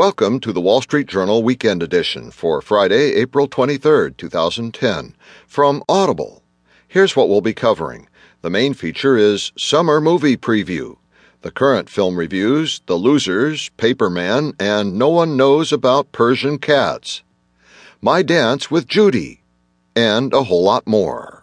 Welcome to the Wall Street Journal Weekend Edition for Friday, April 23, 2010, from Audible. Here's what we'll be covering. The main feature is Summer Movie Preview. The current film reviews The Losers, Paperman, and No One Knows About Persian Cats. My Dance with Judy, and a whole lot more.